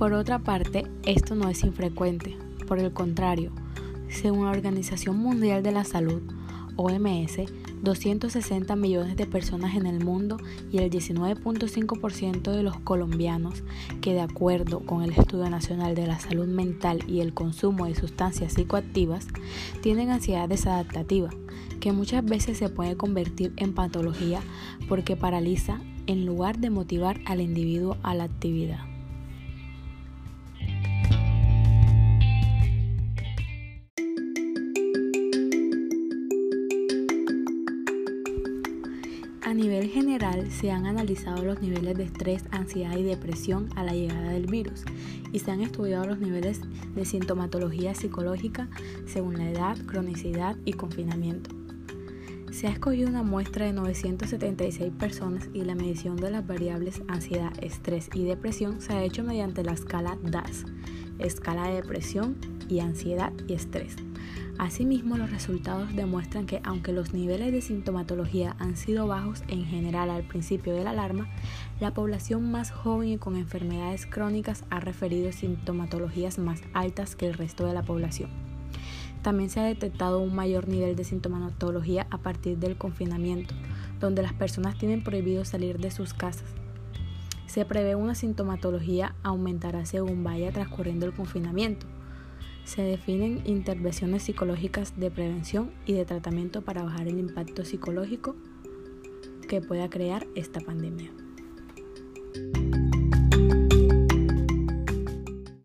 Por otra parte, esto no es infrecuente, por el contrario, según la Organización Mundial de la Salud, OMS, 260 millones de personas en el mundo y el 19.5% de los colombianos que de acuerdo con el Estudio Nacional de la Salud Mental y el consumo de sustancias psicoactivas tienen ansiedad desadaptativa, que muchas veces se puede convertir en patología porque paraliza en lugar de motivar al individuo a la actividad. A nivel general se han analizado los niveles de estrés, ansiedad y depresión a la llegada del virus y se han estudiado los niveles de sintomatología psicológica según la edad, cronicidad y confinamiento. Se ha escogido una muestra de 976 personas y la medición de las variables ansiedad, estrés y depresión se ha hecho mediante la escala DAS, escala de depresión y ansiedad y estrés. Asimismo, los resultados demuestran que aunque los niveles de sintomatología han sido bajos en general al principio de la alarma, la población más joven y con enfermedades crónicas ha referido sintomatologías más altas que el resto de la población. También se ha detectado un mayor nivel de sintomatología a partir del confinamiento, donde las personas tienen prohibido salir de sus casas. Se prevé una sintomatología aumentará según vaya transcurriendo el confinamiento se definen intervenciones psicológicas de prevención y de tratamiento para bajar el impacto psicológico que pueda crear esta pandemia.